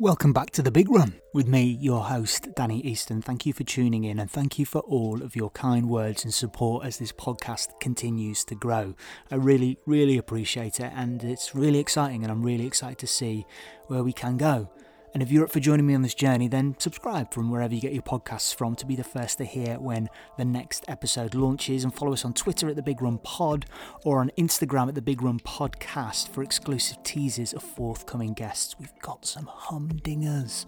Welcome back to The Big Run with me, your host, Danny Easton. Thank you for tuning in and thank you for all of your kind words and support as this podcast continues to grow. I really, really appreciate it and it's really exciting and I'm really excited to see where we can go. And if you're up for joining me on this journey, then subscribe from wherever you get your podcasts from to be the first to hear when the next episode launches. And follow us on Twitter at The Big Run Pod or on Instagram at The Big Run Podcast for exclusive teasers of forthcoming guests. We've got some humdingers.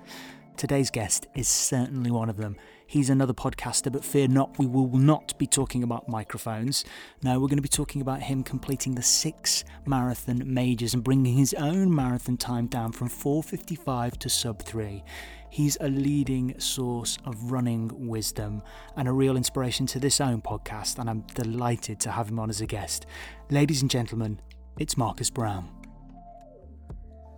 Today's guest is certainly one of them. He's another podcaster, but fear not, we will not be talking about microphones. No, we're going to be talking about him completing the six marathon majors and bringing his own marathon time down from 455 to sub 3. He's a leading source of running wisdom and a real inspiration to this own podcast, and I'm delighted to have him on as a guest. Ladies and gentlemen, it's Marcus Brown.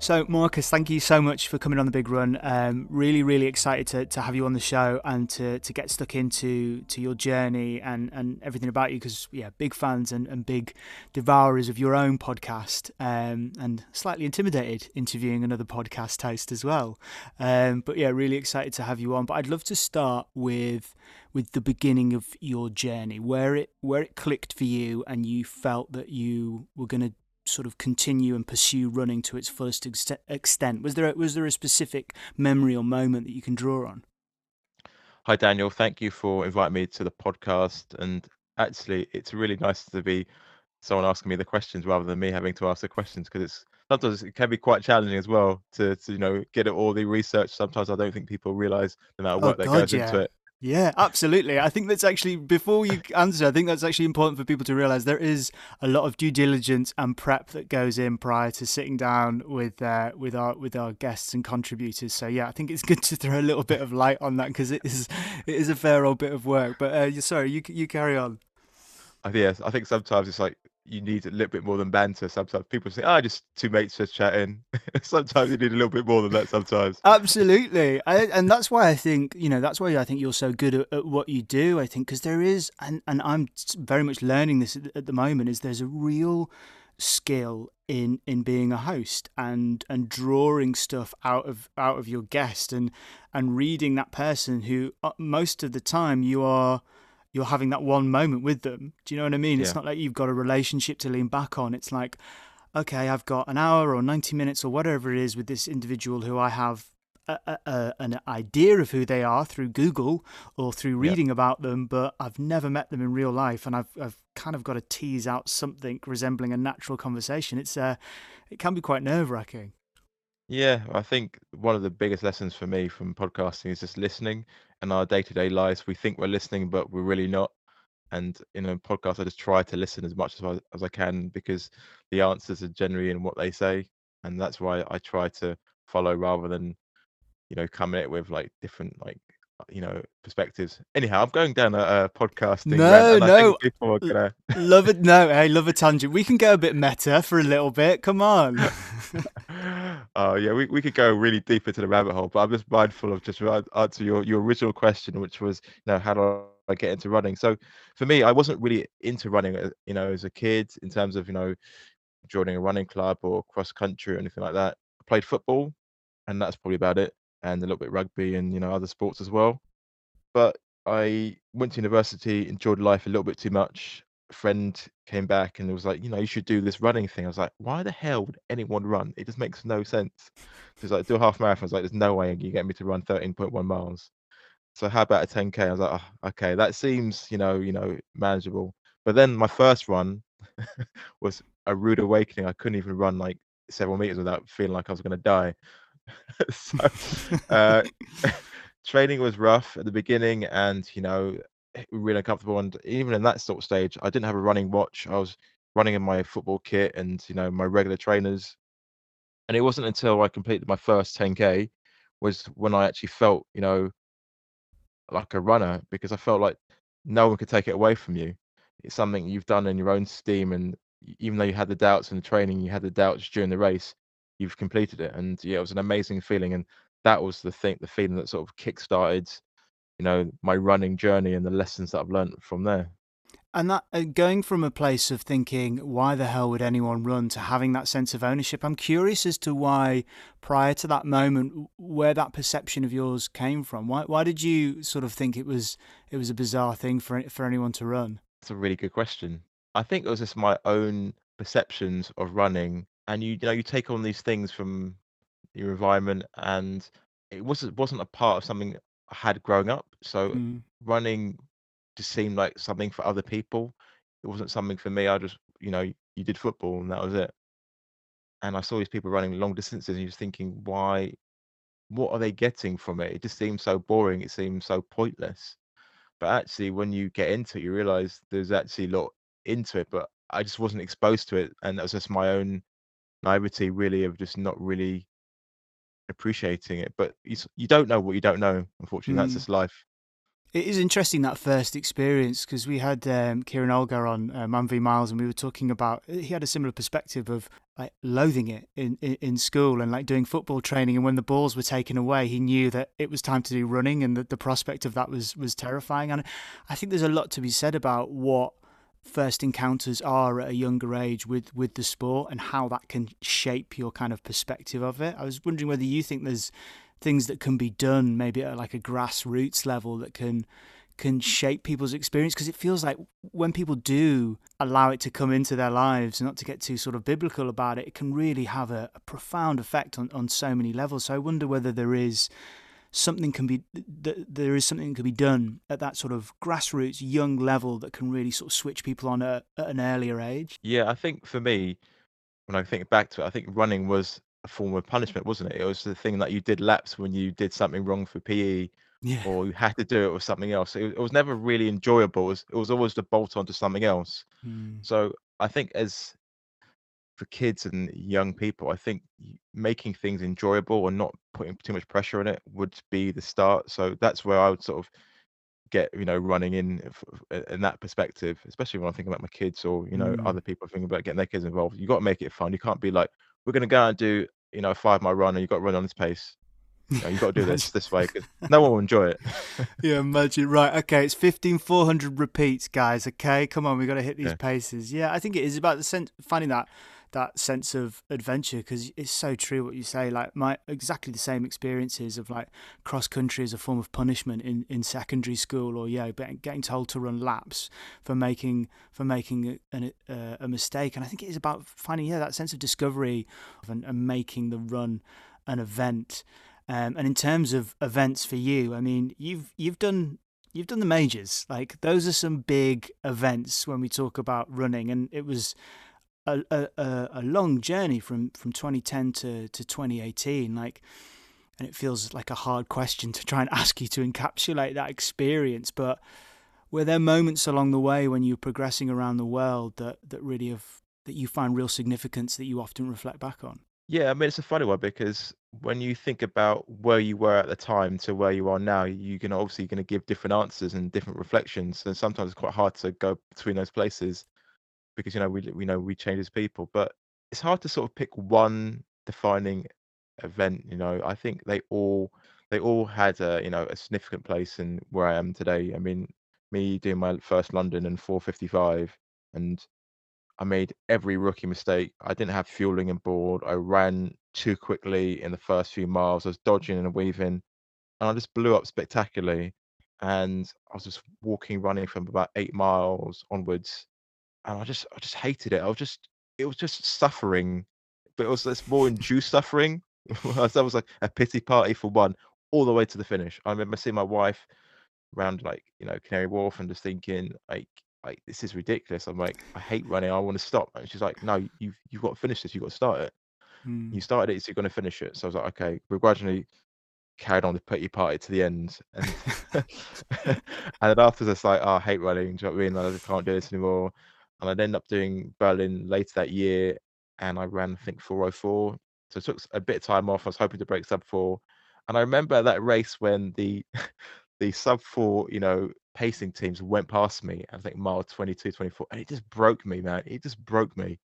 So, Marcus, thank you so much for coming on the big run. Um, really, really excited to, to have you on the show and to, to get stuck into to your journey and, and everything about you because, yeah, big fans and, and big devourers of your own podcast um, and slightly intimidated interviewing another podcast host as well. Um, but, yeah, really excited to have you on. But I'd love to start with with the beginning of your journey, where it where it clicked for you and you felt that you were going to sort of continue and pursue running to its fullest ex- extent? Was there a, was there a specific memory or moment that you can draw on? Hi Daniel, thank you for inviting me to the podcast. And actually, it's really nice to be someone asking me the questions rather than me having to ask the questions because it's sometimes it can be quite challenging as well to, to you know get all the research. Sometimes I don't think people realize the amount of work oh, that God, goes yeah. into it. Yeah, absolutely. I think that's actually before you answer. I think that's actually important for people to realize there is a lot of due diligence and prep that goes in prior to sitting down with uh, with our with our guests and contributors. So yeah, I think it's good to throw a little bit of light on that because it is it is a fair old bit of work. But uh, sorry, you you carry on. Yes, I think sometimes it's like you need a little bit more than banter. Sometimes people say, "Ah, oh, just two mates just chatting." sometimes you need a little bit more than that. Sometimes, absolutely, I, and that's why I think you know that's why I think you're so good at, at what you do. I think because there is, and and I'm very much learning this at, at the moment. Is there's a real skill in in being a host and and drawing stuff out of out of your guest and and reading that person who uh, most of the time you are you're having that one moment with them. Do you know what I mean? Yeah. It's not like you've got a relationship to lean back on. It's like, okay, I've got an hour or 90 minutes or whatever it is with this individual who I have a, a, an idea of who they are through Google or through reading yep. about them, but I've never met them in real life, and I've I've kind of got to tease out something resembling a natural conversation. It's uh, it can be quite nerve wracking. Yeah, I think one of the biggest lessons for me from podcasting is just listening. In our day-to-day lives, we think we're listening, but we're really not. And in a podcast, I just try to listen as much as I, as I can because the answers are generally in what they say, and that's why I try to follow rather than, you know, coming it with like different like you know perspectives. Anyhow, I'm going down a, a podcasting. No, no, people gonna... love it. No, hey, love a tangent. We can go a bit meta for a little bit. Come on. oh yeah, we, we could go really deep into the rabbit hole, but I'm just mindful of just answer your your original question, which was, you know, how do I get into running? So for me, I wasn't really into running, uh, you know, as a kid in terms of you know joining a running club or cross country or anything like that. I played football, and that's probably about it and a little bit rugby and you know other sports as well. But I went to university, enjoyed life a little bit too much. A friend came back and was like, you know, you should do this running thing. I was like, why the hell would anyone run? It just makes no sense. It's like do a half marathon. I was like, there's no way you get me to run 13.1 miles. So how about a 10k? I was like, oh, okay, that seems, you know, you know, manageable. But then my first run was a rude awakening. I couldn't even run like several meters without feeling like I was going to die. so uh, training was rough at the beginning, and you know, eh, really uncomfortable. And even in that sort of stage, I didn't have a running watch. I was running in my football kit and you know my regular trainers. And it wasn't until I completed my first 10k was when I actually felt, you know, like a runner because I felt like no one could take it away from you. It's something you've done in your own steam, and even though you had the doubts in the training, you had the doubts during the race you've completed it and yeah it was an amazing feeling and that was the thing the feeling that sort of kick started you know my running journey and the lessons that i've learned from there And that uh, going from a place of thinking, why the hell would anyone run, to having that sense of ownership, I'm curious as to why, prior to that moment, where that perception of yours came from. Why, why did you sort of think it was it was a bizarre thing for for anyone to run? That's a really good question. I think it was just my own perceptions of running, and you, you know, you take on these things from your environment, and it wasn't wasn't a part of something I had growing up. So Mm. running just seemed like something for other people. It wasn't something for me. I just, you know, you did football and that was it. And I saw these people running long distances, and you was thinking, why? What are they getting from it? It just seems so boring. It seems so pointless. But actually, when you get into it, you realize there's actually a lot into it. But I just wasn't exposed to it, and that was just my own naivety, really, of just not really appreciating it. But you, you don't know what you don't know. Unfortunately, that's Mm. just life. It is interesting that first experience because we had um, Kieran Alger on uh, Man v Miles and we were talking about he had a similar perspective of like loathing it in, in, in school and like doing football training and when the balls were taken away he knew that it was time to do running and that the prospect of that was was terrifying and I think there's a lot to be said about what first encounters are at a younger age with with the sport and how that can shape your kind of perspective of it. I was wondering whether you think there's things that can be done maybe at like a grassroots level that can can shape people's experience because it feels like when people do allow it to come into their lives not to get too sort of biblical about it it can really have a, a profound effect on, on so many levels so i wonder whether there is something can be th- there is something that can be done at that sort of grassroots young level that can really sort of switch people on at, at an earlier age Yeah, I think for me, when I think back to it, I think running was a form of punishment, wasn't it? It was the thing that you did laps when you did something wrong for PE, yeah or you had to do it with something else. It, it was never really enjoyable. It was, it was always to bolt onto something else. mm. So I think as for kids and young people, I think making things enjoyable and not putting too much pressure on it would be the start. So that's where I would sort of get, you know, running in in that perspective, especially when I'm thinking about my kids or, you know, Mm. other people thinking about getting their kids involved. You got to make it fun. You can't be like, we're going to go out and do, you know, a five mile run and you've got to run on this pace. You know, you've got to do this this way because no one will enjoy it. yeah, imagine. Right, okay, it's 15,400 repeats, guys. Okay, come on, we got to hit these Yeah. paces. Yeah, I think it is about the sense, finding that that sense of adventure because it's so true what you say. Like my exactly the same experiences of like cross country as a form of punishment in, in secondary school, or yeah, but getting told to run laps for making for making a, an, uh, a mistake. And I think it is about finding yeah that sense of discovery and, and making the run an event. Um, and in terms of events for you, I mean, you've you've done you've done the majors. Like those are some big events when we talk about running, and it was a a, a long journey from from 2010 to to 2018. Like, and it feels like a hard question to try and ask you to encapsulate that experience, but. Were there moments along the way when you're progressing around the world that, that really have that you find real significance that you often reflect back on? Yeah, I mean, it's a funny one because when you think about where you were at the time to where you are now, you can obviously going to give different answers and different reflections, and sometimes it's quite hard to go between those places because you know we we know we change as people, but it's hard to sort of pick one defining event. You know, I think they all they all had a you know a significant place in where I am today. I mean, me doing my first London in 4:55 and I made every rookie mistake. I didn't have fueling and board. I ran too quickly in the first few miles. I was dodging and weaving, and I just blew up spectacularly. And I was just walking, running from about eight miles onwards, and I just, I just hated it. I was just, it was just suffering, but it was this more induced suffering. that was like a pity party for one, all the way to the finish. I remember seeing my wife around like you know Canary Wharf and just thinking like like this is ridiculous. I'm like I hate running. I want to stop. And she's like, no, you've you've got to finish this. You've got to start it. Mm. You started it, so you're going to finish it. So I was like, okay. We gradually carried on the pity party to the end, and and then after it's like, oh, I hate running. Do you know what I mean? Like, I can't do this anymore. And I'd end up doing Berlin later that year, and I ran I think 404. So it took a bit of time off. I was hoping to break sub four, and I remember that race when the the sub four, you know, pacing teams went past me. I think mile 22, 24, and it just broke me, man. It just broke me.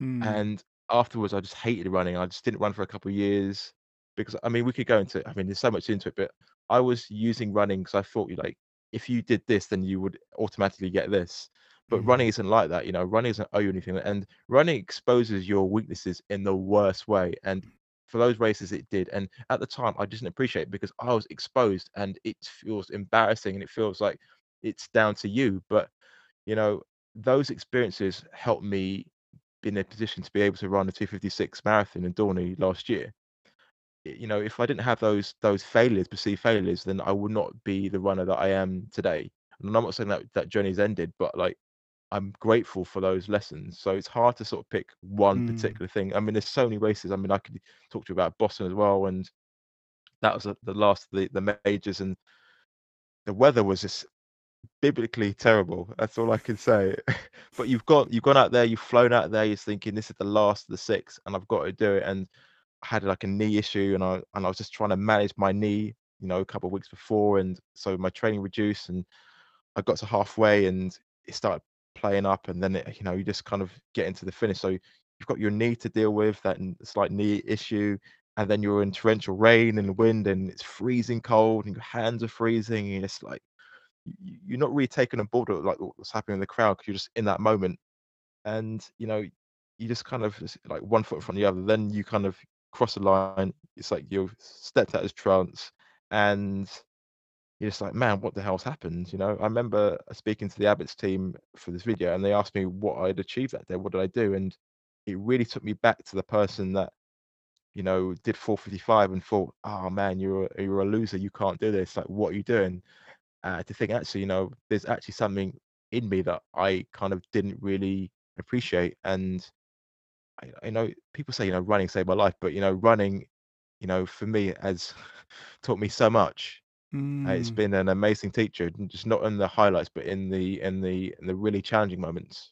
Mm. And afterwards, I just hated running. I just didn't run for a couple of years because I mean, we could go into. I mean, there's so much into it, but I was using running because I thought, you like, if you did this, then you would automatically get this. But mm. running isn't like that, you know. Running doesn't owe you anything, and running exposes your weaknesses in the worst way. And for those races, it did. And at the time, I didn't appreciate it because I was exposed, and it feels embarrassing, and it feels like it's down to you. But you know, those experiences helped me be in a position to be able to run the 256 marathon in Dorney last year. You know, if I didn't have those those failures, perceived failures, then I would not be the runner that I am today. And I'm not saying that that journey's ended, but like I'm grateful for those lessons. So it's hard to sort of pick one mm. particular thing. I mean, there's so many races. I mean, I could talk to you about Boston as well, and that was the last of the the majors, and the weather was just biblically terrible. That's all I can say. but you've got you've gone out there, you've flown out there. You're thinking this is the last of the six, and I've got to do it. And I had like a knee issue, and I and I was just trying to manage my knee, you know, a couple of weeks before, and so my training reduced, and I got to halfway, and it started playing up, and then it, you know you just kind of get into the finish. So you've got your knee to deal with, that slight knee issue, and then you're in torrential rain and wind, and it's freezing cold, and your hands are freezing, and it's like you're not really taking on board like what's happening in the crowd because you're just in that moment, and you know you just kind of like one foot in front of the other. Then you kind of cross the line. It's like you've stepped out of trance, and you're just like, man, what the hell's happened? You know, I remember speaking to the Abbott's team for this video, and they asked me what I'd achieved that day. What did I do? And it really took me back to the person that, you know, did 455 and thought, oh man, you're a, you're a loser. You can't do this. Like, what are you doing? Uh, to think actually, you know, there's actually something in me that I kind of didn't really appreciate. And I, I know people say, you know, running saved my life, but you know, running, you know, for me has taught me so much uh, it's Mm. been an amazing teacher, just not in the highlights, but in the in the in the really challenging moments.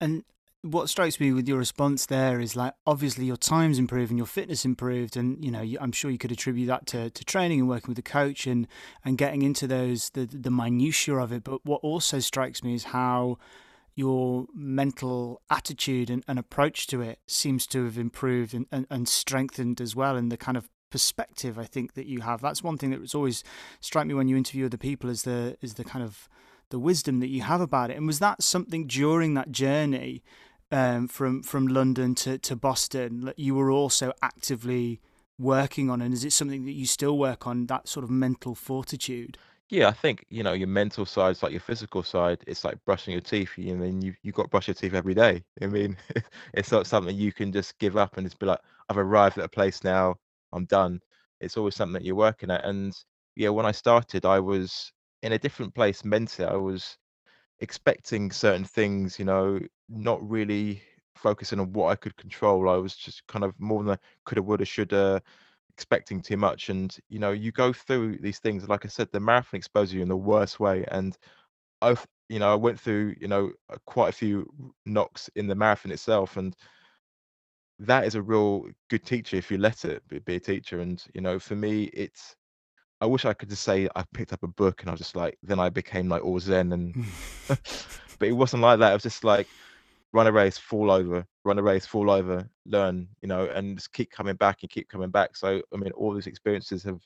And what strikes me with your response there is like obviously your time's improved and your fitness improved, and you know you, I'm sure you could attribute that to, to training and working with a coach and and getting into those the the minutiae of it. But what also strikes me is how your mental attitude and, and approach to it seems to have improved and, and, and strengthened as well, and the kind of perspective I think that you have. That's one thing that was always strike me when you interview other people is the is the kind of the wisdom that you have about it. And was that something during that journey um, from from London to, to Boston that you were also actively working on? And is it something that you still work on, that sort of mental fortitude? Yeah, I think, you know, your mental side is like your physical side. It's like brushing your teeth. I mean, you you got to brush your teeth every day. I mean, it's not something you can just give up and just be like, I've arrived at a place now. I'm done. It's always something that you're working at. And yeah, when I started, I was in a different place mentally. I was expecting certain things, you know, not really focusing on what I could control. I was just kind of more than I coulda, woulda, shoulda, expecting too much. And you know, you go through these things. Like I said, the marathon exposes you in the worst way. And I've, you know, I went through, you know, quite a few knocks in the marathon itself, and that is a real good teacher if you let it be a teacher. And you know, for me, it's I wish I could just say I picked up a book and I was just like, then I became like all zen and but it wasn't like that. It was just like run a race, fall over, run a race, fall over, learn, you know, and just keep coming back and keep coming back. So I mean, all these experiences have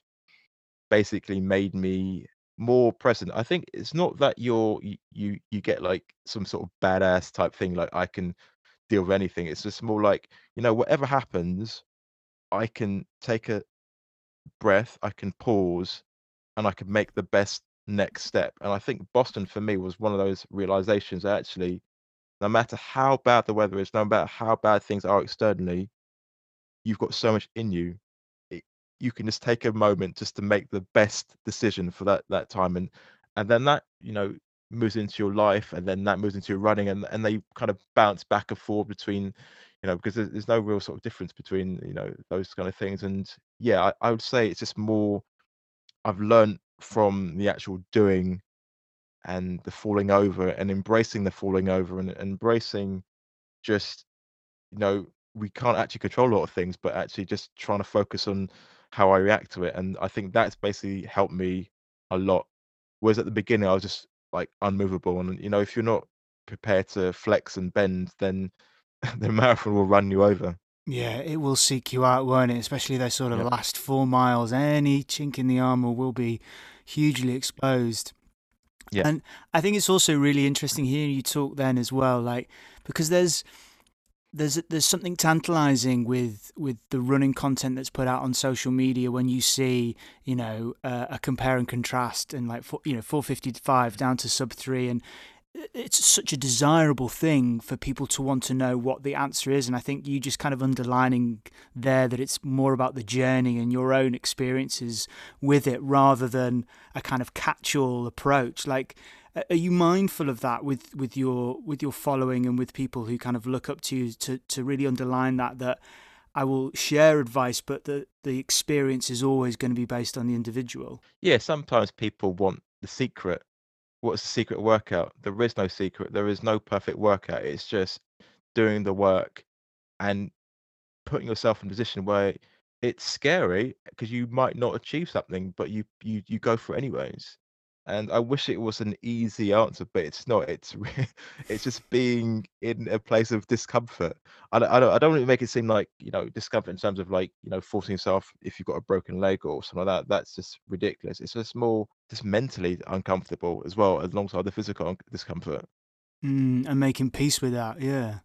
basically made me more present. I think it's not that you're you you, you get like some sort of badass type thing, like I can deal with anything. It's just more like, you know, whatever happens, I can take a breath, I can pause, and I can make the best next step. And I think Boston for me was one of those realizations that actually, no matter how bad the weather is, no matter how bad things are externally, you've got so much in you. It, you can just take a moment just to make the best decision for that that time, and and then that you know moves into your life and then that moves into your running and, and they kind of bounce back and forth between you know because there's, there's no real sort of difference between you know those kind of things. And yeah I, I would say it's just more i've learned from the actual doing and the falling over and embracing the falling over and, and embracing just you know we can't actually control a lot of things but actually just trying to focus on how i react to it. And i think that's basically helped me a lot. Whereas at the beginning i was just like unmovable. And you know, if you're not prepared to flex and bend, then the marathon will run you over. Yeah, it will seek you out, won't it? Especially those sort of yeah. last four miles. Any chink in the armour will be hugely exposed. Yeah. And I think it's also really interesting hearing you talk then as well, like because there's there's there's something tantalizing with with the running content that's put out on social media when you see you know uh, a compare and contrast and like you know 455 down to sub 3 and it's such a desirable thing for people to want to know what the answer is. And i think you just kind of underlining there that it's more about the journey and your own experiences with it rather than a kind of catch-all approach. Like are you mindful of that with with your with your following and with people who kind of look up to you to to really underline that that I will share advice, but the the experience is always going to be based on the individual. Yeah, sometimes people want the secret. What's the secret workout? There is no secret. There is no perfect workout. It's just doing the work and putting yourself in a position where it's scary because you might not achieve something, but you you you go for it anyways and I wish it was an easy answer, but it's not. It's it's just being in a place of discomfort. I don't, I don't I don't want to make it seem like you know discomfort in terms of like you know forcing yourself if you've got a broken leg or something like that. That's just ridiculous. It's just more just mentally uncomfortable as well, alongside the physical discomfort. Mm, and making peace with that, yeah.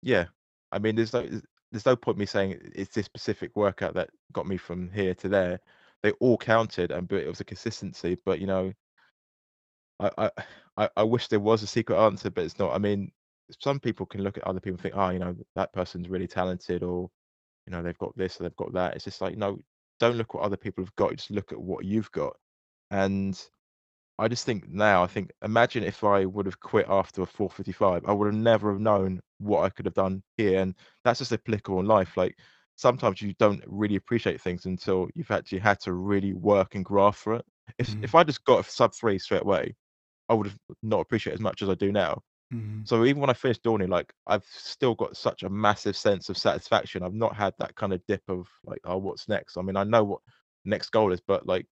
Yeah, I mean, there's no there's no point me saying it's this specific workout that got me from here to there. They all counted, and but it was a consistency. But you know, I, I I wish there was a secret answer, but it's not. I mean, some people can look at other people and think, oh, you know, that person's really talented, or you know, they've got this or they've got that. It's just like, no, don't look what other people have got. Just look at what you've got. And I just think now, I think, imagine if I would have quit after a 455, I would have never have known what I could have done here. And that's just applicable in life. Like sometimes you don't really appreciate things until you've actually had to really work and graft for it. If mm. if I just got a sub three straight away, I would have not appreciated as much as I do now. Mm-hmm. So even when I finished Dorney, like I've still got such a massive sense of satisfaction. I've not had that kind of dip of like, oh, what's next? I mean, I know what next goal is, but like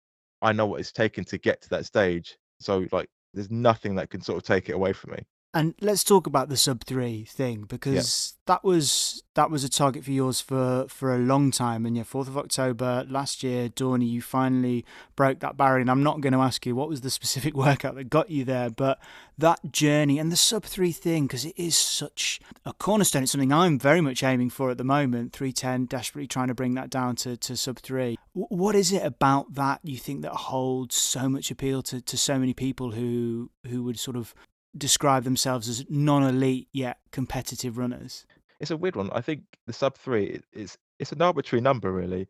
I know what it's taken to get to that stage. So like there's nothing that can sort of take it away from me. And let's talk about the sub three thing because yeah. that was that was a target for yours for for a long time. And yeah, fourth of October last year, Dorney, you finally broke that barrier. And I'm not going to ask you what was the specific workout that got you there, but that journey and the sub three thing because it is such a cornerstone. It's something I'm very much aiming for at the moment. Three ten, desperately trying to bring that down to to sub three. What is it about that you think that holds so much appeal to, to so many people who who would sort of describe themselves as non-elite yet competitive runners? It's a weird one. I think the sub three is it's an arbitrary number really,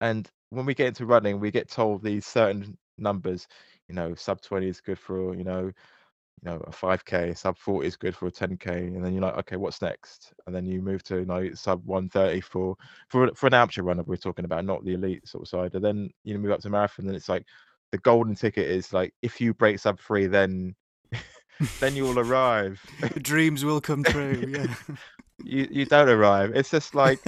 and when we get into running, we get told these certain numbers. You know, sub twenty is good for you know, you know a five k. Sub forty is good for a ten k, and then you're like, okay, what's next? And then you move to you know sub one thirty for for for an amateur runner. We're talking about not the elite sort of side. And then you know move up to marathon, and it's like the golden ticket is like if you break sub three, then then you will arrive. Dreams will come true. Yeah. you you don't arrive. It's just like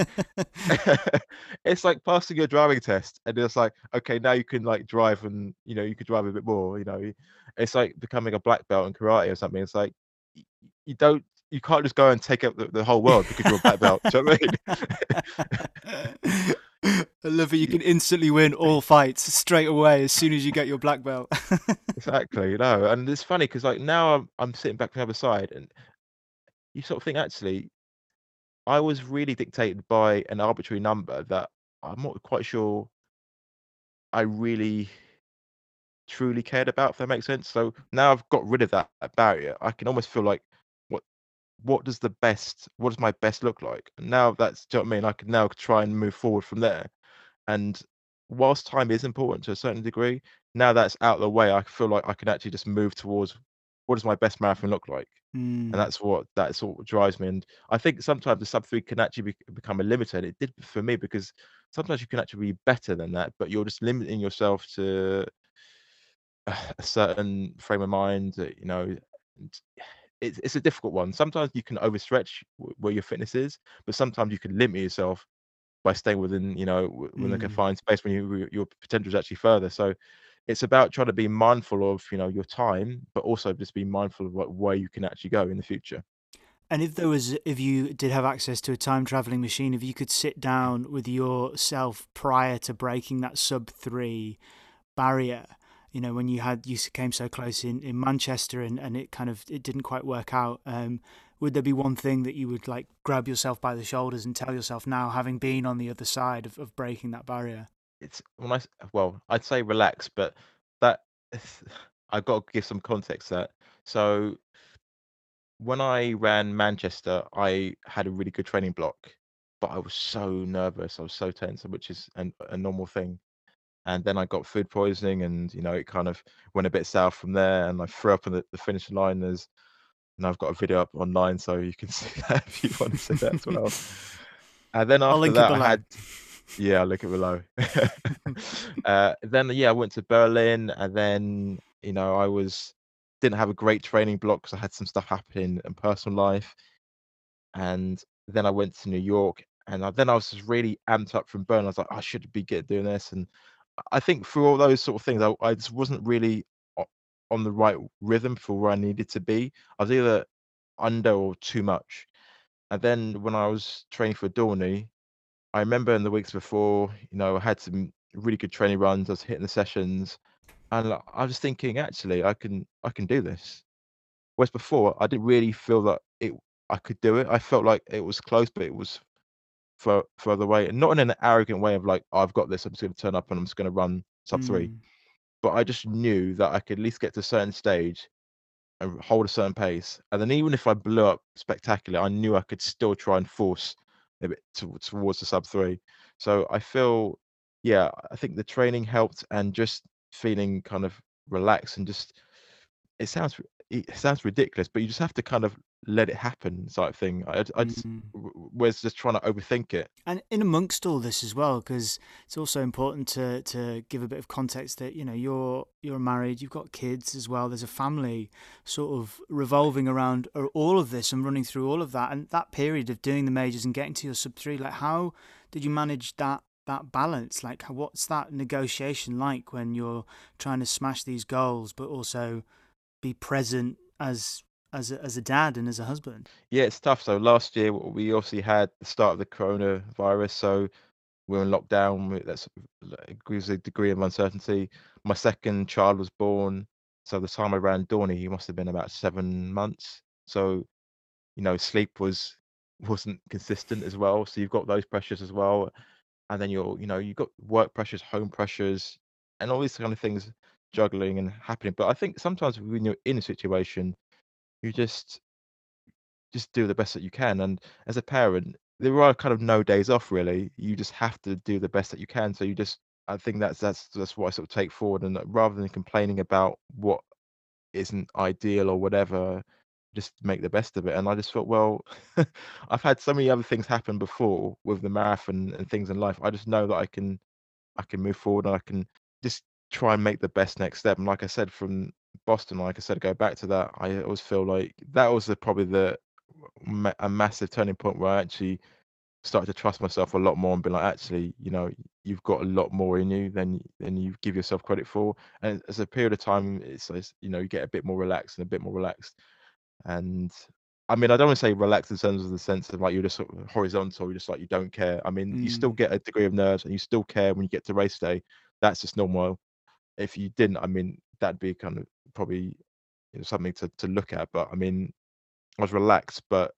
it's like passing your driving test, and it's like okay, now you can like drive, and you know you could drive a bit more. You know, it's like becoming a black belt in karate or something. It's like you don't you can't just go and take up the, the whole world because you're a black belt. do you know I mean? I love it. You can instantly win all fights straight away as soon as you get your black belt. exactly, you know, and it's funny because like now I'm I'm sitting back on the other side, and you sort of think actually, I was really dictated by an arbitrary number that I'm not quite sure I really truly cared about. If that makes sense. So now I've got rid of that, that barrier. I can almost feel like what does the best what does my best look like and now that's do you know what i mean i can now try and move forward from there and whilst time is important to a certain degree now that's out of the way i feel like i can actually just move towards what does my best marathon look like mm. and that's what that sort of drives me and i think sometimes the sub three can actually be, become a limiter and it did for me because sometimes you can actually be better than that but you're just limiting yourself to a certain frame of mind you know it's, it's a difficult one. Sometimes you can overstretch where your fitness is, but sometimes you can limit yourself by staying within, you know, within mm. a confined space when you, your potential is actually further. So it's about trying to be mindful of, you know, your time, but also just be mindful of what where you can actually go in the future. And if there was, if you did have access to a time traveling machine, if you could sit down with yourself prior to breaking that sub three barrier, you know when you had you came so close in, in Manchester and, and it kind of it didn't quite work out. Um, would there be one thing that you would like grab yourself by the shoulders and tell yourself now, having been on the other side of, of breaking that barrier? It's when I well, I'd say relax, but that I've got to give some context to that. So when I ran Manchester, I had a really good training block, but I was so nervous. I was so tense, which is an, a normal thing. And then I got food poisoning, and you know it kind of went a bit south from there. And I threw up on the, the finish line. There's, and I've got a video up online, so you can see that if you want to see that as well. And then after that, I had yeah, I'll link it below. uh, then yeah, I went to Berlin, and then you know I was didn't have a great training block because I had some stuff happening in personal life, and then I went to New York, and I, then I was just really amped up from Berlin. I was like, I should be get doing this, and I think through all those sort of things, I, I just wasn't really on the right rhythm for where I needed to be. I was either under or too much. And then when I was training for Dorney, I remember in the weeks before, you know, I had some really good training runs. I was hitting the sessions, and I was thinking, actually, I can I can do this. Whereas before, I didn't really feel that it I could do it. I felt like it was close, but it was further away, and not in an arrogant way of like, oh, I've got this. I'm just going to turn up and I'm just going to run sub three. Mm. But I just knew that I could at least get to a certain stage and hold a certain pace. And then even if I blew up spectacularly, I knew I could still try and force a bit to, towards the sub three. So I feel, yeah, I think the training helped, and just feeling kind of relaxed and just it sounds it sounds ridiculous, but you just have to kind of let it happen type of thing. I, I just, mm. whereas just trying to overthink it. And in amongst all this as well, because it's also important to to give a bit of context that you know you're you're married, you've got kids as well. There's a family sort of revolving around all of this and running through all of that. And that period of doing the majors and getting to your sub three, like how did you manage that that balance? Like, what's that negotiation like when you're trying to smash these goals, but also be present as as a, as a dad and as a husband? Yeah, it's tough. So last year we obviously had the start of the coronavirus, so we are in lockdown. That's gives a degree of uncertainty. My second child was born, so the time I ran Dorney, he must have been about seven months. So, you know, sleep was wasn't consistent as well. So you've got those pressures as well, and then you're, you know, you've got work pressures, home pressures, and all these kind of things juggling and happening. But I think sometimes when you're in a situation you just just do the best that you can. And as a parent, there are kind of no days off really. You just have to do the best that you can. So you just I think that's that's that's what I sort of take forward. And uh, rather than complaining about what isn't ideal or whatever, just make the best of it. And I just thought, well, I've had so many other things happen before with the marathon and things in life. I just know that I can I can move forward and I can just try and make the best next step. And like I said, from Boston, like I said, go back to that. I always feel like that was the, probably the a massive turning point where I actually started to trust myself a lot more and be like, actually, you know, you've got a lot more in you than than you give yourself credit for. And as a period of time, it's, it's you know, you get a bit more relaxed and a bit more relaxed. And I mean, I don't want to say relaxed in terms of the sense of like you're just sort of horizontal, you're just like you don't care. I mean, mm. you still get a degree of nerves and you still care when you get to race day. That's just normal. If you didn't, I mean, that'd be kind of probably you know, something to, to look at. But I mean, I was relaxed, but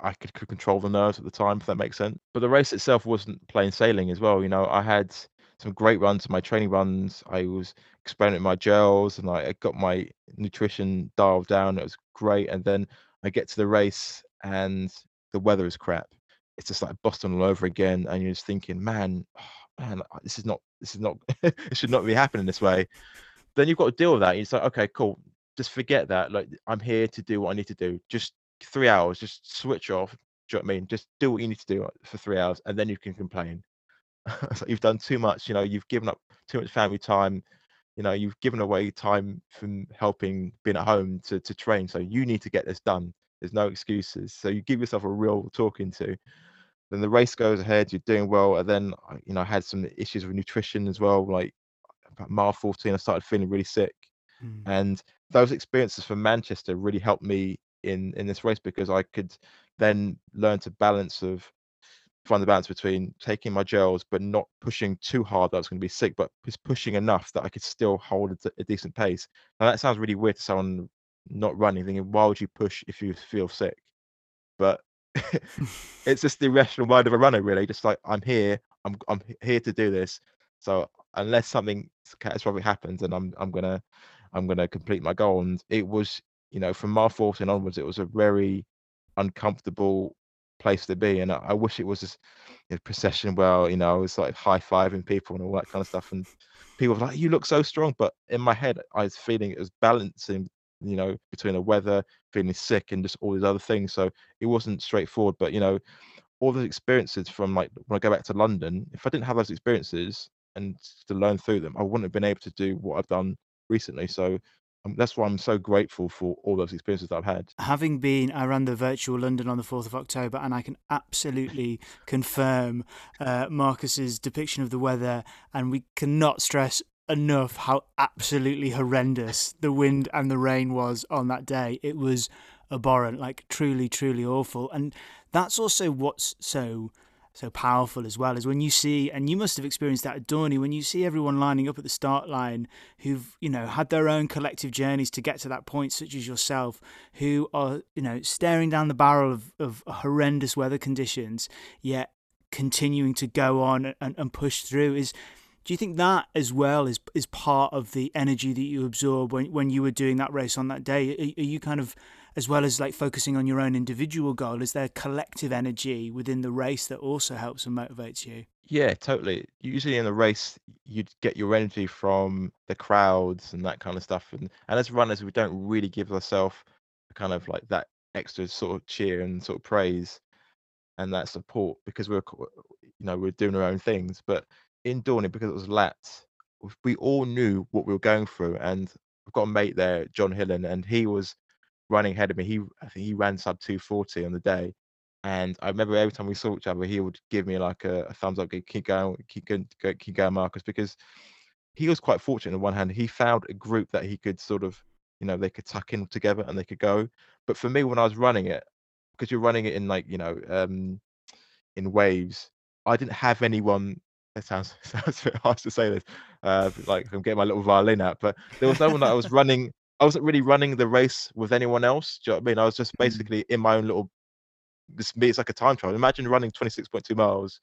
I could, could control the nerves at the time, if that makes sense. But the race itself wasn't plain sailing as well. You know, I had some great runs, my training runs. I was experimenting my gels and I, got my nutrition dialed down. It was great. And then I get to the race and the weather is crap. It's just like Boston all over again. And you're just thinking, man, oh, man, this is not, this is not, it should not be happening this way then you've got to deal with that. It's like, okay, cool. Just forget that. Like, I'm here to do what I need to do. Just three hours. Just switch off. Do you know what I mean? Just do what you need to do uh, for three hours, and then you can complain. so you've done too much. You know, you've given up too much family time. You know, you've given away time from helping being at home to to train. So you need to get this done. There's no excuses. So you give yourself a real talking to. Then the race goes ahead. You're doing well, and then uh, you know I had some issues with nutrition as well. Like mile 14, I started feeling really sick. Mm. And those experiences from Manchester really helped me in in this race because I could then learn to balance of find the balance between taking my gels but not pushing too hard that I was going to be sick, but just pushing enough that I could still hold a, a decent pace. Now that sounds really weird to someone not running, thinking, why would you push if you feel sick? But it's just the irrational mind of a runner, really. Just like I'm here, I'm I'm here to do this. So unless something catastrophic happens, and I'm I'm gonna I'm gonna complete my goal. And it was, you know, from mile 14 onwards, it was a very uncomfortable place to be. And I, I wish it was know, procession where you know I was like high fiving people and all that kind of stuff. And people were like, "You look so strong," but in my head, I was feeling it was balancing you know, between the weather, feeling sick, and just all these other things. So it wasn't straightforward. But you know, all those experiences from like when I go back to London, if I didn't have those experiences and to learn through them, I wouldn't have been able to do what I've done recently. So um, that's why I'm so grateful for all those experiences that I've had. Having been, I ran the virtual London on the 4th of October, and I can absolutely confirm uh, Marcus's depiction of the weather. And we cannot stress enough how absolutely horrendous the wind and the rain was on that day. It was abhorrent, like truly, truly awful. And that's also what's so so powerful as well is when you see and you must have experienced that at Dorney when you see everyone lining up at the start line who've you know had their own collective journeys to get to that point such as yourself who are you know staring down the barrel of, of horrendous weather conditions yet continuing to go on and, and push through is do you think that as well is is part of the energy that you absorb when, when you were doing that race on that day? Are, are you kind of as well as like focusing on your own individual goal, is there collective energy within the race that also helps and motivates you? Yeah, totally. Usually in the race, you'd get your energy from the crowds and that kind of stuff. And and as runners, we don't really give ourselves kind of like that extra sort of cheer and sort of praise and that support because we're you know we're doing our own things. But in Dorney because it was laps, we all knew what we were going through. And I've got a mate there, John Hillen, and he was running ahead of me. He I think he ran sub 240 on the day. And I remember every time we saw each other, he would give me like a, a thumbs up, keep going, keep going, keep going, Marcus, because he was quite fortunate on one hand. He found a group that he could sort of, you know, they could tuck in together and they could go. But for me, when I was running it, because you're running it in like, you know, um, in waves, I didn't have anyone it sounds sounds a bit harsh to say this, uh, like I'm getting my little violin out, but there was no one that I was running. I wasn't really running the race with anyone else. Do you know what I mean? I was just mm. basically in my own little. This me, it's like a time trial. Imagine running 26.2 miles,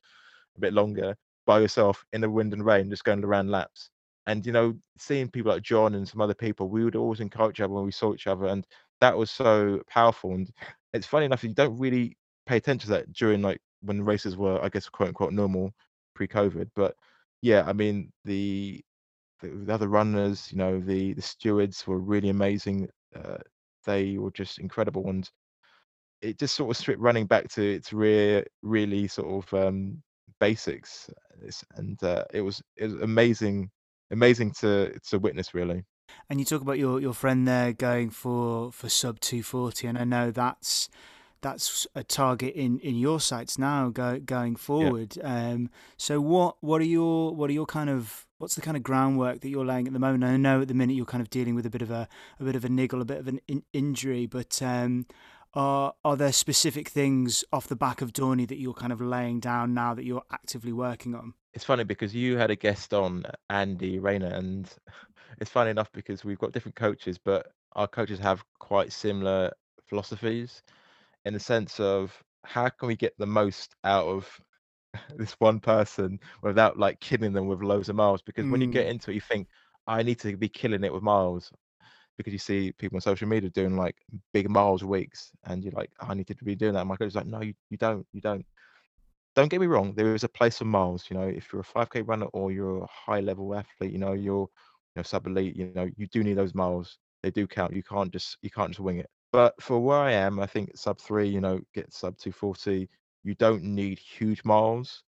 a bit longer by yourself in the wind and rain, just going around laps. And you know, seeing people like John and some other people, we would always encourage each other when we saw each other, and that was so powerful. And it's funny enough, you don't really pay attention to that during like when races were, I guess, quote unquote normal pre-COVID. But yeah, I mean the the, other runners, you know, the the stewards were really amazing. Uh, they were just incredible, and it just sort of stripped running back to its real, really sort of um, basics, and uh, it was it was amazing, amazing to to witness, really. And you talk about your your friend there going for for sub two forty, and I know that's that's a target in, in your sights now go, going forward. Yeah. Um, so what what are your what are your kind of what's the kind of groundwork that you're laying at the moment? I know at the minute you're kind of dealing with a bit of a a bit of a niggle, a bit of an in, injury, but um, are are there specific things off the back of Dorney that you're kind of laying down now that you're actively working on? It's funny because you had a guest on Andy Rayner, and it's funny enough because we've got different coaches, but our coaches have quite similar philosophies in the sense of how can we get the most out of this one person without like killing them with loads of miles? Because mm. when you get mm. into it you think i need to be killing it with miles. Because you see people on social media doing like big miles weeks and you're like i need to be doing that. My coach is like no you, you don't you don't. Don't get me wrong there is a place for miles you know? If you're a 5k runner or you're a high level athlete you know you're you know sub elite you know you do need those miles. They do count. You can't just you can't just wing it but for where I am, I think sub three, you know, get sub 240, you don't need huge miles.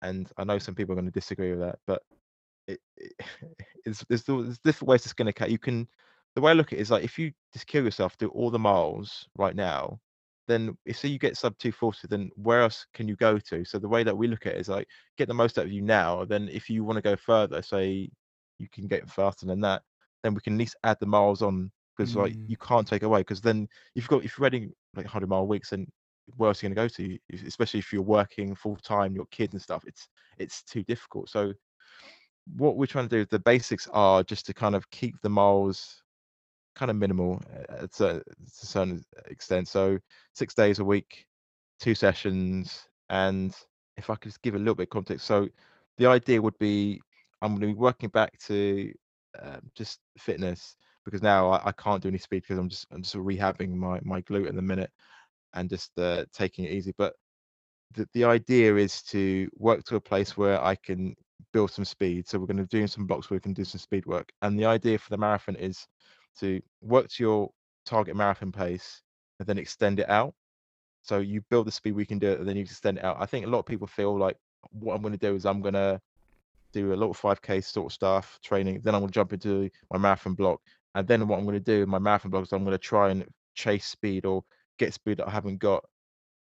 And I know some people are going to disagree with that, but it, it, it's, there's, there's different ways to skin a cat. You can, the way I look at it is like if you just kill yourself, do all the miles right now, then if say you get sub 240, then where else can you go to? So the way that we look at it is like get the most out of you now. Then if you want to go further, say you can get faster than that, then we can at least add the miles on because like mm. you can't take away because then if you've got if you're running like 100 mile weeks and where else are you going to go to? Especially if you're working full time, your kids and stuff. It's it's too difficult. So what we're trying to do, the basics are just to kind of keep the miles kind of minimal at a, to a certain extent. So six days a week, two sessions, and if I could just give a little bit of context. So the idea would be I'm going to be working back to um, just fitness because now I, I, can't do any speed because I'm just I'm just rehabbing my my glute in the minute and just uh, taking it easy. But the the idea is to work to a place where I can build some speed. So we're going to do some blocks where we can do some speed work. And the idea for the marathon is to work to your target marathon pace and then extend it out. So you build the speed we can do it, and then you extend it out. I think a lot of people feel like what I'm going to do is I'm going to do a little 5k sort of stuff training. Then I'm going to jump into my marathon block, and then what I'm going to do in my marathon block is I'm going to try and chase speed or get speed that I haven't got.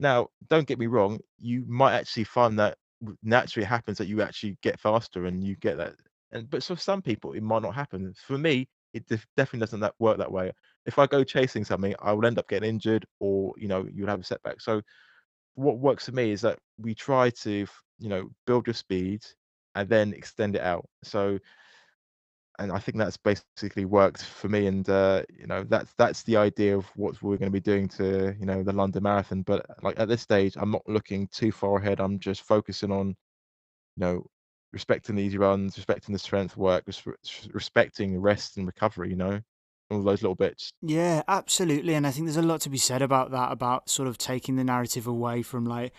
Now, don't get me wrong, you might actually find that naturally happens that you actually get faster and you get that. And but for some people, it might not happen. For me, it definitely doesn't that work that way. If I go chasing something, I will end up getting injured, or you know, you'll have a setback. So, what works for me is that we try to, you know, build your speed and then extend it out. So, and I think that's basically worked for me. And uh, you know, that's that's the idea of what we're going to be doing to you know the London Marathon. But like at this stage, I'm not looking too far ahead. I'm just focusing on, you know, respecting the easy runs, respecting the strength work, respecting rest and recovery. You know, all those little bits. Yeah, absolutely. And I think there's a lot to be said about that. About sort of taking the narrative away from like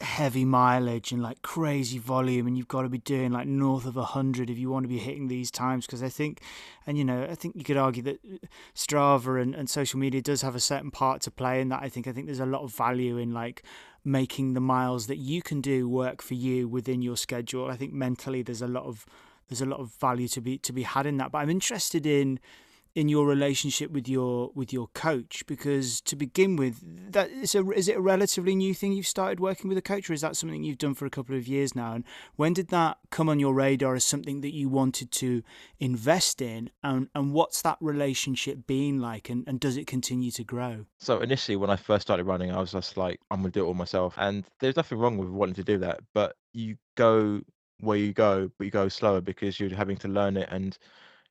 heavy mileage and like crazy volume and you've got to be doing like north of 100 if you want to be hitting these times because i think and you know i think you could argue that uh, strava and, and social media does have a certain part to play in that i think. I think there's a lot of value in like making the miles that you can do work for you within your schedule. I think mentally there's a lot of there's a lot of value to be to be had in that but i'm interested in in your relationship with your with your coach? Because to begin with that is a is it a relatively new thing you've started working with a coach or is that something you've done for a couple of years now? And when did that come on your radar as something that you wanted to invest in? And and what's that relationship been like and, and does it continue to grow? So initially when i first started running i was just like i'm gonna do it all myself. And there's nothing wrong with wanting to do that but you go where you go but you go slower because you're having to learn it and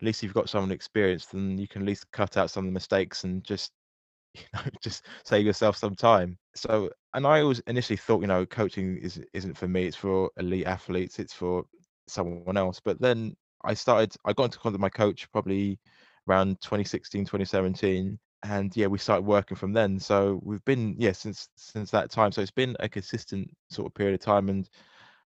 at least you've got someone experienced, then you can at least cut out some of the mistakes and just you know just save yourself some time. So, and I always initially thought, you know, coaching is isn't for me. It's for elite athletes. It's for someone else. But then I started. I got into contact with my coach probably around 2016, 2017 and yeah we started working from then so we've been yeah since since that time so it's been a consistent sort of period of time and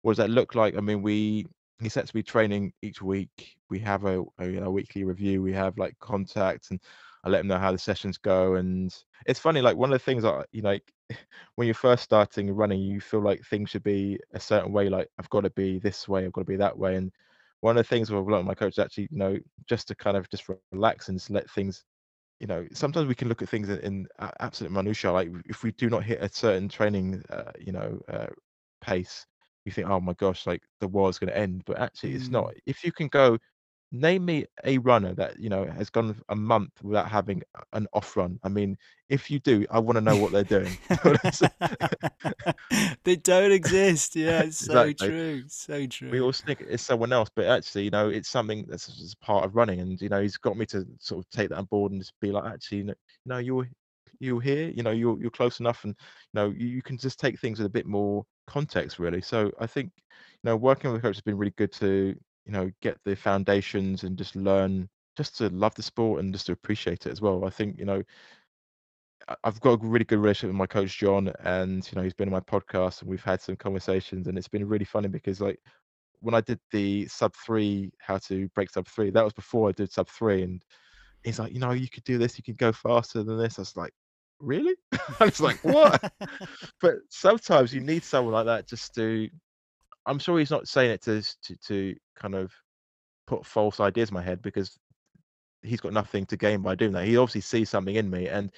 what does that look like i mean we he sets me training each week. We have a, a you know, weekly review. We have like contact, and I let him know how the sessions go. And it's funny, like one of the things that you know, like when you're first starting running, you feel like things should be a certain way. Like I've got to be this way, I've got to be that way. And one of the things with a lot of my coach is actually, you know, just to kind of just relax and just let things. You know, sometimes we can look at things in, in absolute minutia. Like if we do not hit a certain training, uh, you know, uh, pace, you think, oh my gosh, like the world's going to end. But actually, it's not. Mm. If you can go, name me a runner that you know has gone a month without having an off run. I mean, if you do, I want to know what they're doing. they don't exist. Yeah, it's so exactly. true. So true. We all think it's someone else, but actually, you know, it's something that's just part of running. And you know, he's got me to sort of take that on board and just be like, actually, you know, you're you're here. You know, you're you're close enough, and you know, you, you can just take things with a bit more context really. So I think you know working with a coach has been really good to you know get the foundations and just learn just to love the sport and just to appreciate it as well. I think you know I've got a really good relationship with my coach John, and you know he's been on my podcast and we've had some conversations, and it's been really funny because like when I did the sub three, how to break sub three, that was before I did sub three, and he's like, you know, you could do this, you could go faster than this. I was like, really? I was like, what? but sometimes you need someone like that just to. I'm sure he's not saying it to to, to kind of put false ideas in my head because he's got nothing to gain by doing that. He obviously sees something in me, and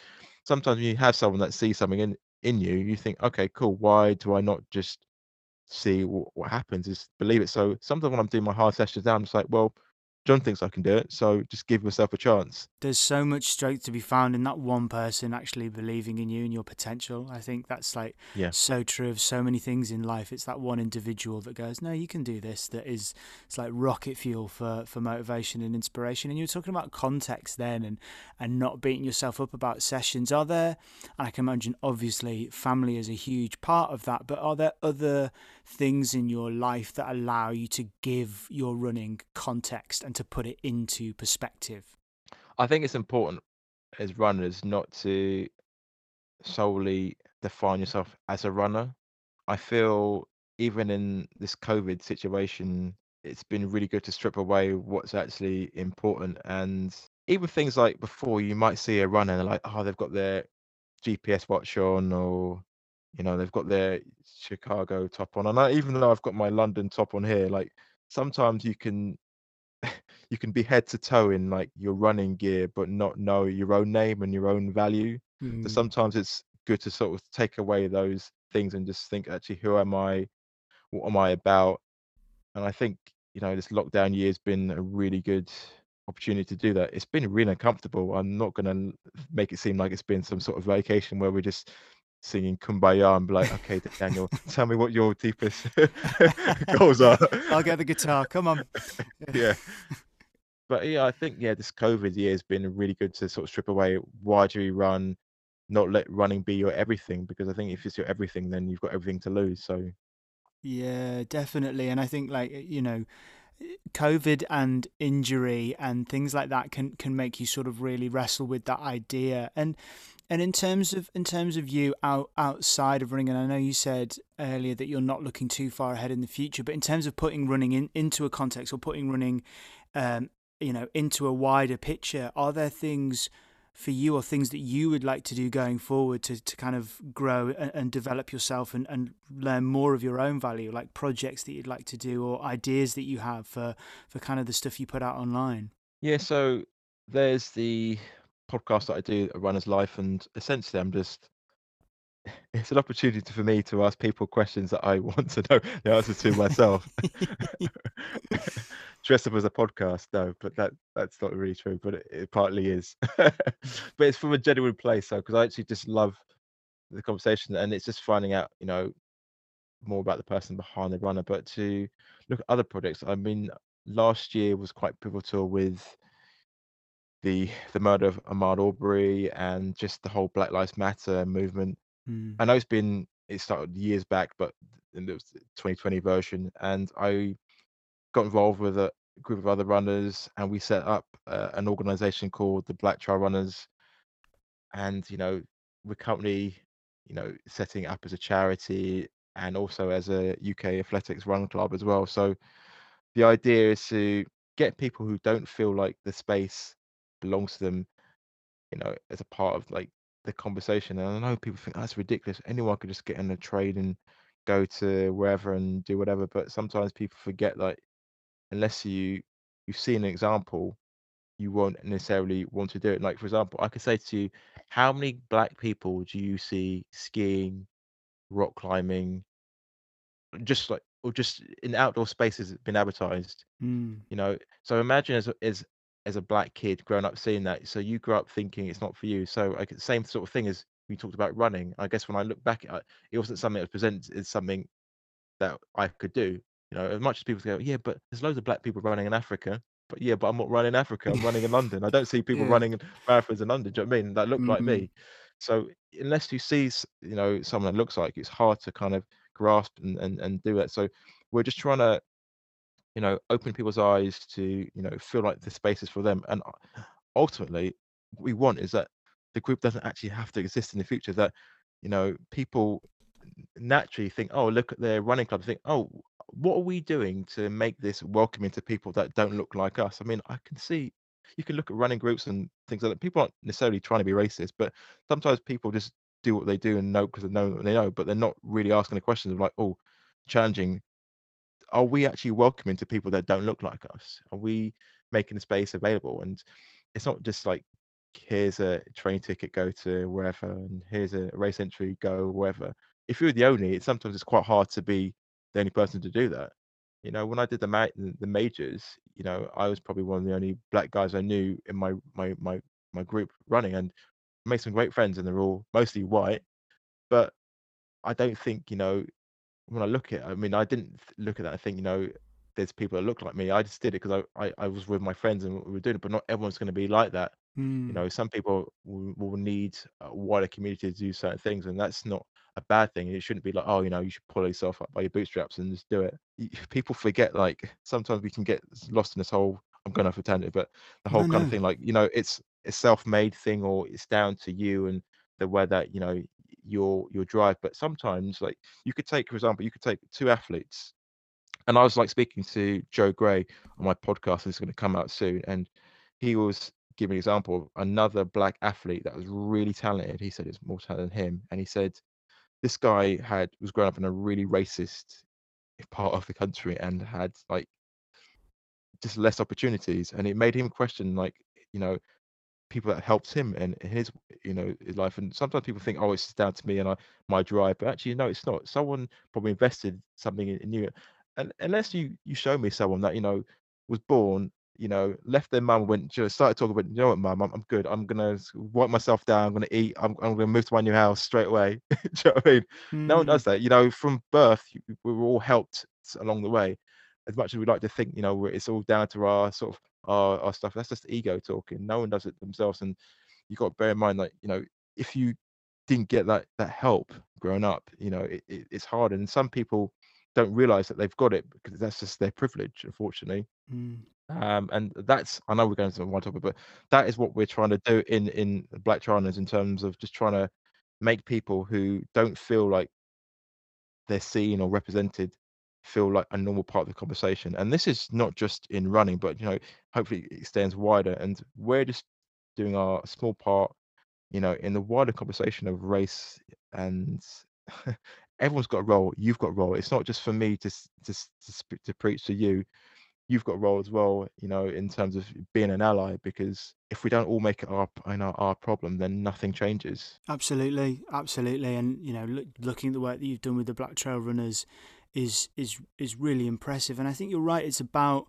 sometimes when you have someone that sees something in in you, you think, okay, cool. Why do I not just see what, what happens? Is believe it. So sometimes when I'm doing my hard sessions now, I'm just like, well, John thinks I can do it, so just give yourself a chance. There's so much strength to be found in that one person actually believing in you and your potential. I think that's like Yeah. so true of so many things in life. It's that one individual that goes, "No, you can do this." That is, it's like rocket fuel for for motivation and inspiration. And you were talking about context then, and and not beating yourself up about sessions. Are there? And I can imagine, obviously, family is a huge part of that. But are there other things in your life that allow you to give your running context and to put it into perspective? I think it's important as runners not to solely define yourself as a runner. I feel even in this COVID situation, it's been really good to strip away what's actually important. And even things like before, you might see a runner and like, oh, they've got their GPS watch on, or you know, they've got their Chicago top on. And I, even though I've got my London top on here, like sometimes you can you can be head to toe in like your running gear, but not know your own name and your own value. So Mm. sometimes it's good to sort of take away those things and just think, actually, who am I? What am I about? And I think, you know, this lockdown year has been a really good opportunity to do that. It's been really uncomfortable. I'm not going to make it seem like it's been some sort of vacation where we're just singing kumbaya and be like, okay, Daniel, tell me what your deepest goals are. I'll get the guitar. Come on. yeah. But yeah, I think yeah, this COVID year has been really good to sort of strip away why do you run, not let running be your everything because I think if it's your everything, then you've got everything to lose. So Yeah, definitely. And I think like you know, COVID and injury and things like that can can make you sort of really wrestle with that idea. And and in terms of in terms of you out outside of running, and I know you said earlier that you're not looking too far ahead in the future, but in terms of putting running in into a context or putting running, um, you know, into a wider picture, are there things for you or things that you would like to do going forward to, to kind of grow and, and develop yourself and, and learn more of your own value, like projects that you'd like to do or ideas that you have for, for kind of the stuff you put out online? yeah, so there's the podcast that I do, A Runner's Life, and essentially I'm just it's an opportunity for me to ask people questions that I want to know the answers to myself. Dressed up as a podcast, no, but that that's not really true, but it, it partly is. but it's from a genuine place, so because I actually just love the conversation, and it's just finding out, you know, more about the person behind the runner. But to look at other projects, I mean, last year was quite pivotal with the the murder of Ahmaud Arbery and just the whole Black Lives Matter movement. Mm. I know it's been it started years back, but was the 2020 version, and I got involved with a group of other runners, and we set up uh, an organization called the Black Trail Runners, and you know we're currently you know setting up as a charity and also as a UK athletics run club as well. So the idea is to get people who don't feel like the space belongs to them, you know, as a part of like the conversation. And I know people think "Oh, that's ridiculous. Anyone could just get in a train and go to wherever and do whatever. But sometimes people forget like unless you you see an example, you won't necessarily want to do it. Like for example, I could say to you, how many black people do you see skiing, rock climbing, just like or just in outdoor spaces that's been advertised? Mm. You know, so imagine as as as a black kid growing up seeing that. So you grew up thinking it's not for you. So like the same sort of thing as we talked about running. I guess when I look back it, it wasn't something that was presented as something that I could do. You know, as much as people go, yeah, but there's loads of black people running in Africa. But yeah, but I'm not running Africa. I'm running in London. I don't see people Yeah. running marathons in London. Do you know what I mean? That look like Mhm. me. So unless you see, you know, someone that looks like, it's hard to kind of grasp and and, and do it. So we're just trying to you know, open people's eyes to, you know, feel like the space is for them. And ultimately, what we want is that the group doesn't actually have to exist in the future. That, you know, people naturally think, oh, look at their running club, think, oh, what are we doing to make this welcoming to people that don't look like us? I mean, I can see you can look at running groups and things like that. People aren't necessarily trying to be racist, but sometimes people just do what they do and know because they know what they know, but they're not really asking the questions of like, oh, challenging are we actually welcoming to people that don't look like us? Are we making the space available? And it's not just like here's a train ticket, go to wherever, and here's a race entry, go wherever. If you're the only, it sometimes it's quite hard to be the only person to do that. You know, when I did the ma- the majors, you know, I was probably one of the only black guys I knew in my my my my group running, and made some great friends, and they're all mostly white. But I don't think you know when I look at, it, I mean, I didn't look at that. I think you know, there's people that look like me. I just did it because I, I I was with my friends and we were doing it, but not everyone's going to be like that. You Mm. know, some people will, will need a wider community to do certain things, and that's not a bad thing. It shouldn't be like, oh, you know, you should pull yourself up by your bootstraps and just do it. People forget, like sometimes we can get lost in this whole. I'm going off a tangent, but the whole No, kind of thing, like you know, it's a self-made thing, or it's down to you and the way that you know your your drive. But sometimes, like you could take, for example, you could take two athletes and I was like speaking to Joe Gray on my podcast, it's going to come out soon. And he was giving an example of another black athlete that was really talented. He said it's more talented than him, and he said this guy had was growing up in a really racist part of the country and had like just less opportunities, and it made him question like you know people that helped him in his you know his life and sometimes people think oh it's just down to me and I my drive but actually no it's not. Someone probably invested something in, in you and unless you you show me someone that you know was born you know left their mum went you know, started talking about you know what mum I'm, I'm good. I'm gonna wipe myself down. I'm gonna eat. I'm, I'm gonna move to my new house straight away. Do you know what I mean? No one Mm. does that. You know from birth we were all helped along the way. As much as we like to think you know it's all down to our sort of our, our stuff. That's just ego talking. No one does it themselves, and you got to bear in mind that you know if you didn't get that that help growing up, you know it, it, it's hard, and some people don't realize that they've got it because that's just their privilege, unfortunately. Mm. Um, and that's I know we're going to one topic, but that is what we're trying to do in in Black Trail Runners in terms of just trying to make people who don't feel like they're seen or represented feel like a normal part of the conversation. And this is not just in running, but you know, hopefully it extends wider. And we're just doing our small part, you know, in the wider conversation of race and everyone's got a role. You've got a role. It's not just for me to to to, to preach to you. You've got a role as well, you know, in terms of being an ally. Because if we don't all make it our, you know, our problem, then nothing changes. Absolutely, absolutely, and you know, look, looking at the work that you've done with the Black Trail Runners is is is really impressive. And I think you're right. It's about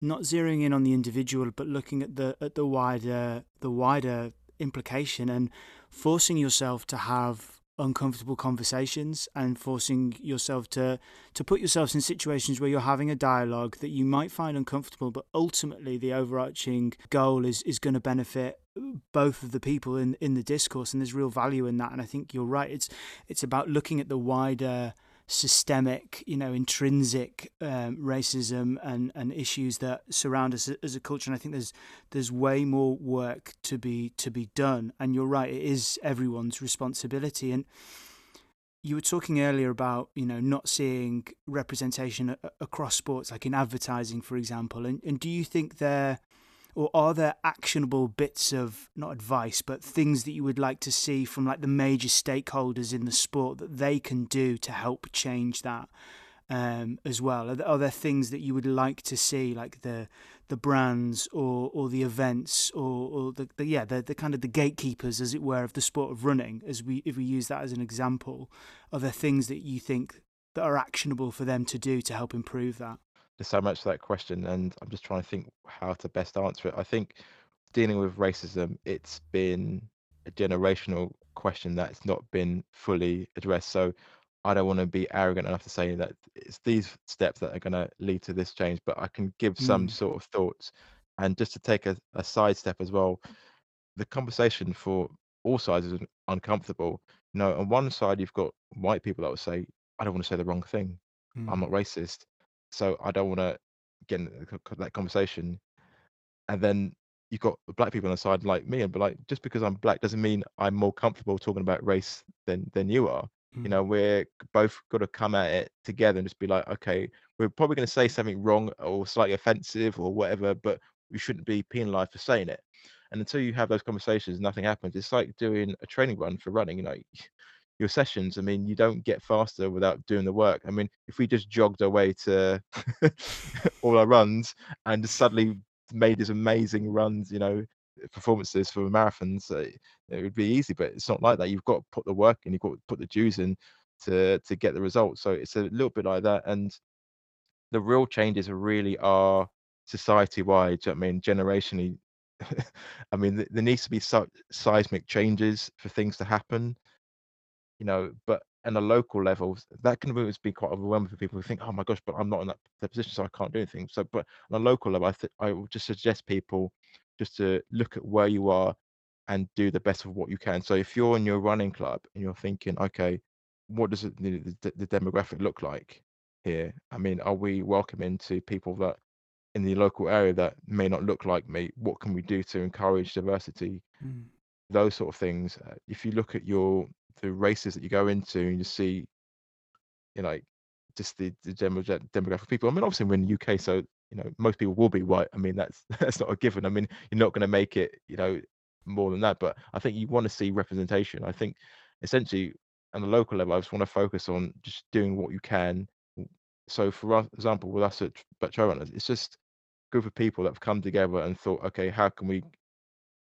not zeroing in on the individual, but looking at the at the wider the wider implication and forcing yourself to have uncomfortable conversations and forcing yourself to to put yourselves in situations where you're having a dialogue that you might find uncomfortable but ultimately the overarching goal is is going to benefit both of the people in in the discourse and there's real value in that and I think you're right it's it's about looking at the wider systemic, you know, intrinsic um, racism and, and issues that surround us as a culture. And I think there's there's way more work to be to be done. And you're right, it is everyone's responsibility. And you were talking earlier about you know not seeing representation across sports, like in advertising, for example. And and do you think there or are there actionable bits of not advice but things that you would like to see from like the major stakeholders in the sport that they can do to help change that um, as well? Are there, are there things that you would like to see like the the brands or or the events or, or the, the yeah the, the kind of the gatekeepers as it were of the sport of running? As we if we use that as an example are there things that you think that are actionable for them to do to help improve that There's so much to that question, and I'm just trying to think how to best answer it. I think dealing with racism, it's been a generational question that's not been fully addressed. So I don't want to be arrogant enough to say that it's these steps that are going to lead to this change, but I can give some mm, sort of thoughts. And just to take a, a side step as well, the conversation for all sides is uncomfortable. You know, on one side, you've got white people that will say, I don't want to say the wrong thing. I'm mm, not racist. So I don't want to get in that conversation. And then you've got black people on the side like me and be like just because i'm black doesn't mean i'm more comfortable talking about race than than you are. You mm, know we're both got to come at it together and just be like okay we're probably going to say something wrong or slightly offensive or whatever but we shouldn't be penalized for saying it. And until you have those conversations nothing happens. It's like doing a training run for running you know your sessions i mean you don't get faster without doing the work i mean if we just jogged our way to all our runs and suddenly made these amazing runs, you know, performances for marathons, uh, it would be easy, but it's not like that. You've got to put the work in, you've got to put the dues in to to get the results. So it's a little bit like that. And the real changes really are society wide. I mean, generationally. I mean, there needs to be seismic changes for things to happen. You know, but on a local level, that can always be quite overwhelming for people who think, "Oh my gosh, but I'm not in that, that position, so I can't do anything." So, but on a local level, I th- I would just suggest people just to look at where you are and do the best of what you can. So, if you're in your running club and you're thinking, "Okay, what does it, the, the, the demographic look like here? I mean, are we welcoming to people that in the local area that may not look like me? What can we do to encourage diversity?" Mm. Those sort of things. Uh, if you look at your the races that you go into and you see, you know, just the, the general demographic people. I mean, obviously we're in the UK, so you know most people will be white. I mean, that's that's not a given. I mean, you're not going to make it, you know, more than that. But I think you want to see representation. I think essentially on the local level, I just want to focus on just doing what you can. So, for example, with us at Black Trail Runners, it's just a group of people that have come together and thought, okay, how can we,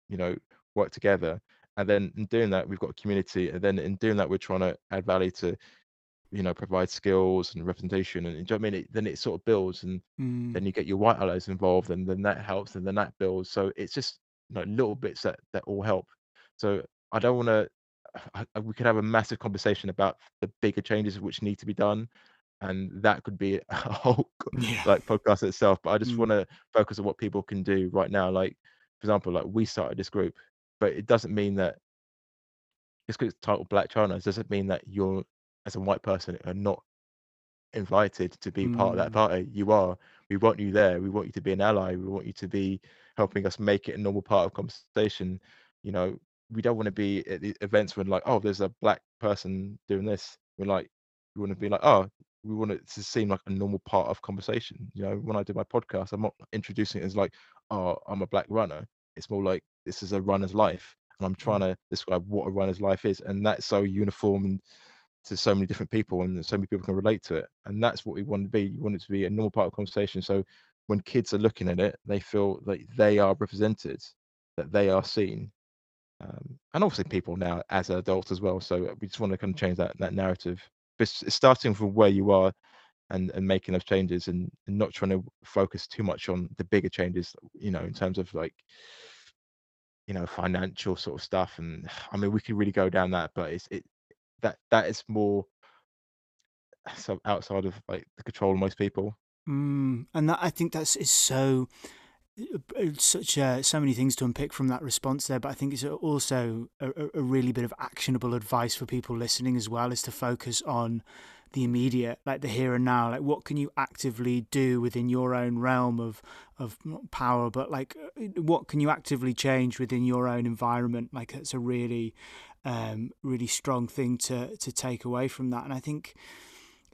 you know, work together? And then in doing that, we've got a community. And then in doing that, we're trying to add value to, you know, provide skills and representation. And you know I mean? It, then it sort of builds, and mm. then you get your white allies involved, and then that helps, and then that builds. So it's just you know, little bits that that all help. So I don't want to we could have a massive conversation about the bigger changes which need to be done and that could be a whole yeah. like podcast itself but i just mm. want to focus on what people can do right now like for example like we started this group but it doesn't mean that it's because it's titled Black Trail Runners it doesn't mean that you're as a white person are not invited to be mm. part of that mm. party you are we want you there we want you to be an ally we want you to be helping us make it a normal part of conversation you know we don't want to be at the events when like, oh, there's a black person doing this. We're like, we want to be like, oh, we want it to seem like a normal part of conversation. You know, when I do my podcast, I'm not introducing it as like, oh, I'm a black runner. It's more like this is a runner's life, and I'm trying mm. to describe what a runner's life is, and that's so uniform to so many different people, and so many people can relate to it. And that's what we want to be. You want it to be a normal part of conversation. So when kids are looking at it, they feel that they are represented, that they are seen, um, and obviously people now as adults as well. So we just want to kind of change that that narrative. But it's starting from where you are and and making those changes and, and not trying to focus too much on the bigger changes. You know, in terms of like you know financial sort of stuff. And I mean, we could really go down that, but it's it that that is more so outside of like the control of most people. Mm, and that I think that's is so such uh, so many things to unpick from that response there, but I think it's also a, a, really bit of actionable advice for people listening as well, is to focus on the immediate, like the here and now. Like, what can you actively do within your own realm of of power, but like, uh, what can you actively change within your own environment? Like, it's a really, um, really strong thing to to take away from that, and I think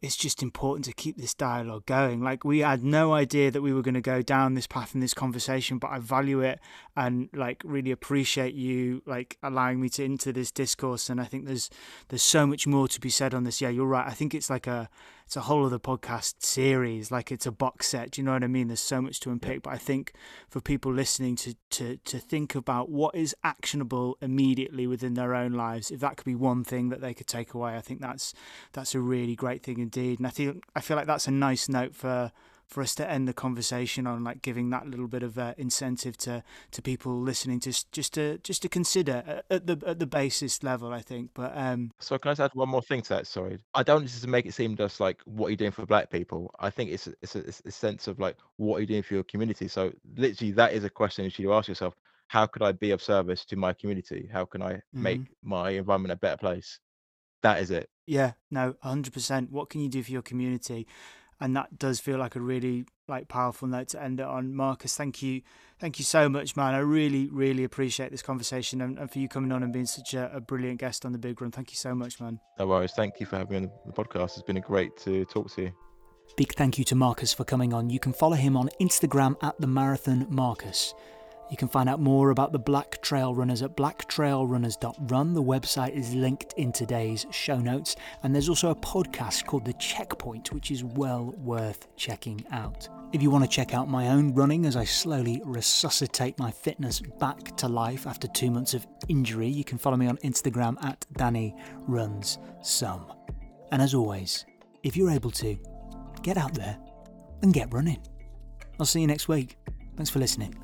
it's just important to keep this dialogue going. Like we had no idea that we were going to go down this path in this conversation, but I value it and like really appreciate you like allowing me to into this discourse. And I think there's there's so much more to be said on this. Yeah, you're right. I think it's like a it's a whole other podcast series, like it's a box set. Do you know what I mean? There's so much to unpick, but I think for people listening to to to think about what is actionable immediately within their own lives, if that could be one thing that they could take away, I think that's that's a really great thing indeed. And I think I feel like that's a nice note for for us to end the conversation on like giving that little bit of uh, incentive to to people listening to just to just to consider at the at the basis level I think. But um so can I just add one more thing to that? Sorry. I don't just make it seem just like what are you doing for black people. I think it's it's a, it's a sense of like what are you doing for your community. So literally that is a question you should ask yourself. How could I be of service to my community? How can I make mm-hmm. my environment a better place? That is it. Yeah. No 100% what can you do for your community and that does feel like a really like powerful note to end it on. Marcus, thank you, thank you so much, man. I really, really appreciate this conversation and, and for you coming on and being such a, a, brilliant guest on the Big Run. Thank you so much, man. No worries. Thank you for having me on the podcast. It's been a great to talk to you. Big thank you to Marcus for coming on. You can follow him on Instagram at the Marathon Marcus. You can find out more about the Black Trail Runners at blacktrailrunners.run. The website is linked in today's show notes, and there's also a podcast called The Checkpoint, which is well worth checking out. If you want to check out my own running as I slowly resuscitate my fitness back to life after two months of injury, you can follow me on Instagram at Danny Runs Some. And as always, if you're able to, get out there and get running. I'll see you next week. Thanks for listening.